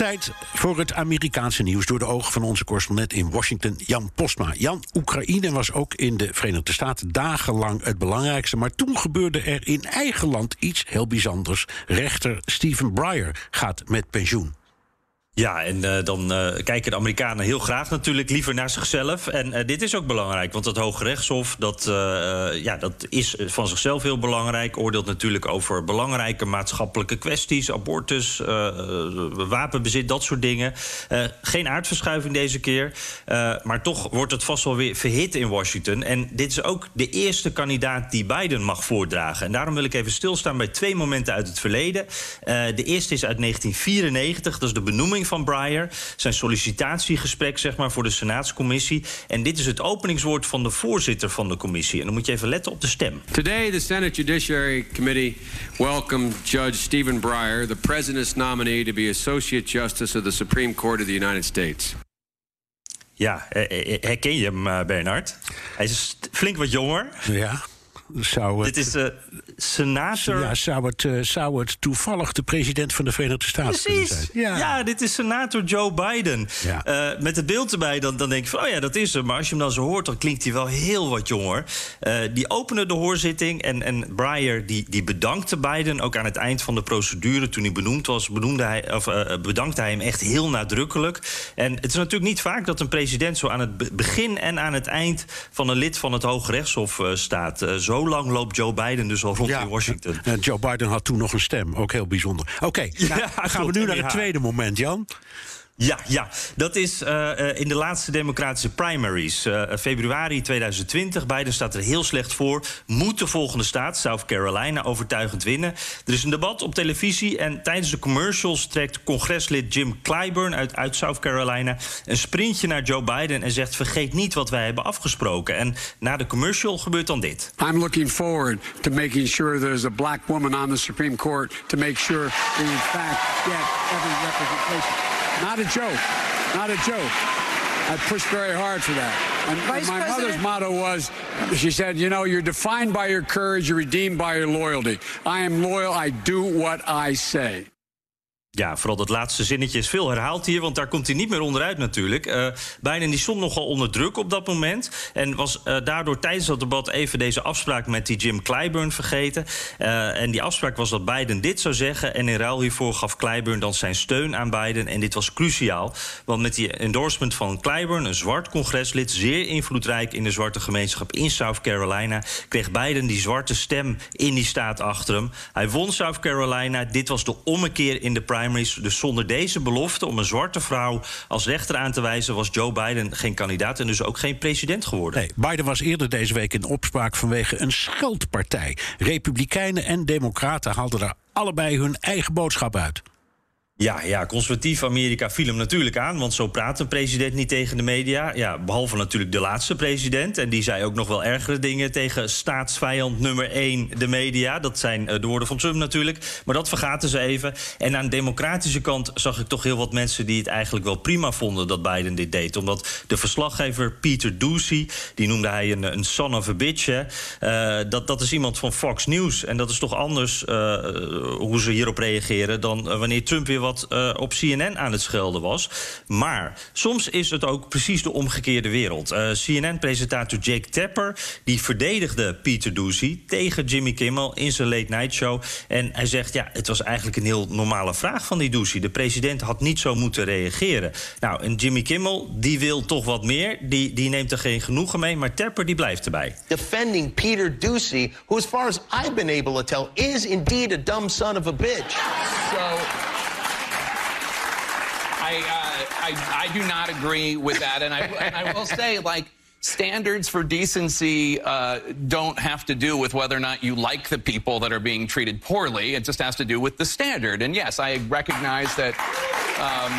Tijd voor het Amerikaanse nieuws door de ogen van onze correspondent in Washington, Jan Postma. Jan, Oekraïne was ook in de Verenigde Staten dagenlang het belangrijkste. Maar toen gebeurde er in eigen land iets heel bijzonders. Rechter Stephen Breyer gaat met pensioen. Ja, en uh, dan uh, kijken de Amerikanen heel graag natuurlijk liever naar zichzelf. En uh, dit is ook belangrijk, want het Hoge Rechtshof... Dat, ja, dat is van zichzelf heel belangrijk. Oordeelt natuurlijk over belangrijke maatschappelijke kwesties... abortus, wapenbezit, dat soort dingen. geen aardverschuiving deze keer. maar toch wordt het vast wel weer verhit in Washington. En dit is ook de eerste kandidaat die Biden mag voordragen. En daarom wil ik even stilstaan bij twee momenten uit het verleden. de eerste is uit 1994, dat is de benoeming van Breyer. Zijn sollicitatiegesprek zeg maar, voor de Senaatscommissie. En dit is het openingswoord van de voorzitter van de commissie. En dan moet je even letten op de stem. Today the Senate Judiciary Committee welcomed Judge Stephen Breyer, the president's nominee to be Associate Justice of the Supreme Court of the United States. Ja, herken je hem, Bernard? Hij is flink wat jonger. Ja. Zou het, Dit is de senator. Ja, zou het, uh, zou het toevallig de president van de Verenigde Staten Precies. zijn? Ja. ja, dit is senator Joe Biden. Ja. Uh, met het beeld erbij, dan, dan denk je van, oh ja, dat is hem. Maar als je hem dan zo hoort, dan klinkt hij wel heel wat jonger. Uh, die opende de hoorzitting en, en Breyer die, die bedankte Biden... ook aan het eind van de procedure, toen hij benoemd was... Benoemde hij, of, bedankte hij hem echt heel nadrukkelijk. En het is natuurlijk niet vaak dat een president... zo aan het begin en aan het eind van een lid van het Hoge Rechtshof staat. zo lang loopt Joe Biden dus al rond Ja. in Washington. En Joe Biden had toen nog een stem, ook heel bijzonder. Oké, nou, Ja, gaan we nu naar het tweede moment, Jan. Ja, ja, dat is uh, uh, in de laatste democratische primaries. Uh, februari 2020. Biden staat er heel slecht voor. Moet de volgende staat, South Carolina, overtuigend winnen. Er is een debat op televisie. En tijdens de commercials trekt congreslid Jim Clyburn uit, uit South Carolina een sprintje naar Joe Biden en zegt: Vergeet niet wat wij hebben afgesproken. En na de commercial gebeurt dan dit. I'm looking forward to making sure there's a black woman on the Supreme Court to make sure we, in fact, get every representation. Not a joke. Not a joke. I pushed very hard for that. And my President- mother's motto was she said, You know, you're defined by your courage, you're redeemed by your loyalty. I am loyal, I do what I say. Ja, vooral dat laatste zinnetje is veel herhaald hier, want daar komt hij niet meer onderuit natuurlijk. Uh, Biden die stond nogal onder druk op dat moment. En was uh, daardoor tijdens dat debat even deze afspraak met die Jim Clyburn vergeten. Uh, en die afspraak was dat Biden dit zou zeggen. En in ruil hiervoor gaf Clyburn dan zijn steun aan Biden. En dit was cruciaal, want met die endorsement van Clyburn, een zwart congreslid, zeer invloedrijk in de zwarte gemeenschap in South Carolina, kreeg Biden die zwarte stem in die staat achter hem. Hij won South Carolina. Dit was de ommekeer in de primaries. Dus zonder deze belofte om een zwarte vrouw als rechter aan te wijzen, was Joe Biden geen kandidaat en dus ook geen president geworden. Nee, Biden was eerder deze week in opspraak vanwege een scheldpartij. Republikeinen en Democraten haalden daar allebei hun eigen boodschap uit. Ja, ja, conservatief Amerika viel hem natuurlijk aan, want zo praat een president niet tegen de media. Ja, behalve natuurlijk de laatste president. En die zei ook nog wel ergere dingen tegen staatsvijand nummer één, de media. Dat zijn uh, de woorden van Trump natuurlijk. Maar dat vergaten ze even. En aan de democratische kant zag ik toch heel wat mensen die het eigenlijk wel prima vonden dat Biden dit deed. Omdat de verslaggever Peter Ducey, die noemde hij een, een son of a bitch. Uh, dat, dat is iemand van Fox News. En dat is toch anders uh, hoe ze hierop reageren dan wanneer Trump weer wat wat uh, op CNN aan het schelden was. Maar soms is het ook precies de omgekeerde wereld. Uh, CNN-presentator Jake Tapper die verdedigde Peter Ducey tegen Jimmy Kimmel in zijn late night show. En hij zegt, ja, het was eigenlijk een heel normale vraag van die Ducey. De president had niet zo moeten reageren. Nou, en Jimmy Kimmel, die wil toch wat meer. Die, die neemt er geen genoegen mee, maar Tapper die blijft erbij. Defending Peter Ducey, who as far as I've been able to tell is indeed a dumb son of a bitch. So I, uh, I, I do not agree with that, and I, and I will say, like, standards for decency uh, don't have to do with whether or not you like the people that are being treated poorly. It just has to do with the standard. And yes, I recognize that. Um,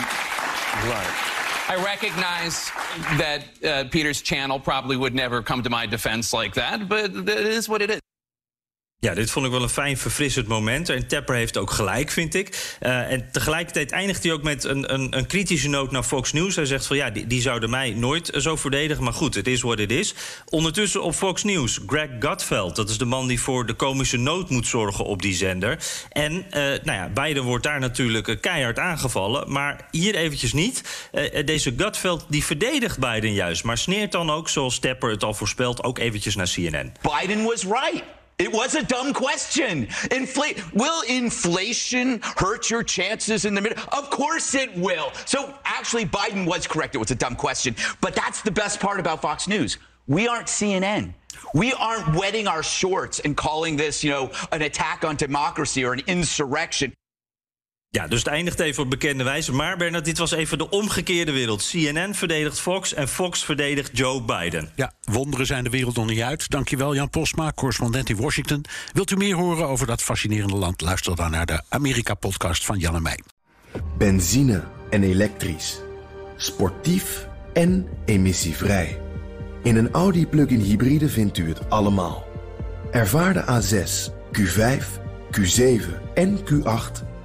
right. I recognize that uh, Peter's channel probably would never come to my defense like that, but it is what it is. Ja, dit vond ik wel een fijn verfrissend moment. En Tepper heeft ook gelijk, vind ik. Uh, en tegelijkertijd eindigt hij ook met een, een, een, kritische noot naar Fox News. Hij zegt van ja, die, die zouden mij nooit zo verdedigen. Maar goed, het is wat het is. Ondertussen op Fox News, Greg Gutfeld. Dat is de man die voor de komische nood moet zorgen op die zender. En uh, nou ja, Biden wordt daar natuurlijk keihard aangevallen. Maar hier eventjes niet. Deze Gutfeld die verdedigt Biden juist. Maar sneert dan ook, zoals Tepper het al voorspelt, ook eventjes naar CNN. Biden was right. It was a dumb question. Infl- will inflation hurt your chances in the middle? Of course it will. So actually, Biden was correct. It was a dumb question. But that's the best part about Fox News. We aren't CNN. We aren't wetting our shorts and calling this, you know, an attack on democracy or an insurrection. Ja, dus het eindigt even op bekende wijze. Maar Bernard, dit was even de omgekeerde wereld. CNN verdedigt Fox en Fox verdedigt Joe Biden. Ja, wonderen zijn de wereld nog niet uit. Dankjewel Jan Postma, correspondent in Washington. Wilt u meer horen over dat fascinerende land? Luister dan naar de Amerika-podcast van Jan en mij. Benzine en elektrisch. Sportief en emissievrij. In een Audi plug-in hybride vindt u het allemaal. Ervaar de A6, Q5, Q7 en Q8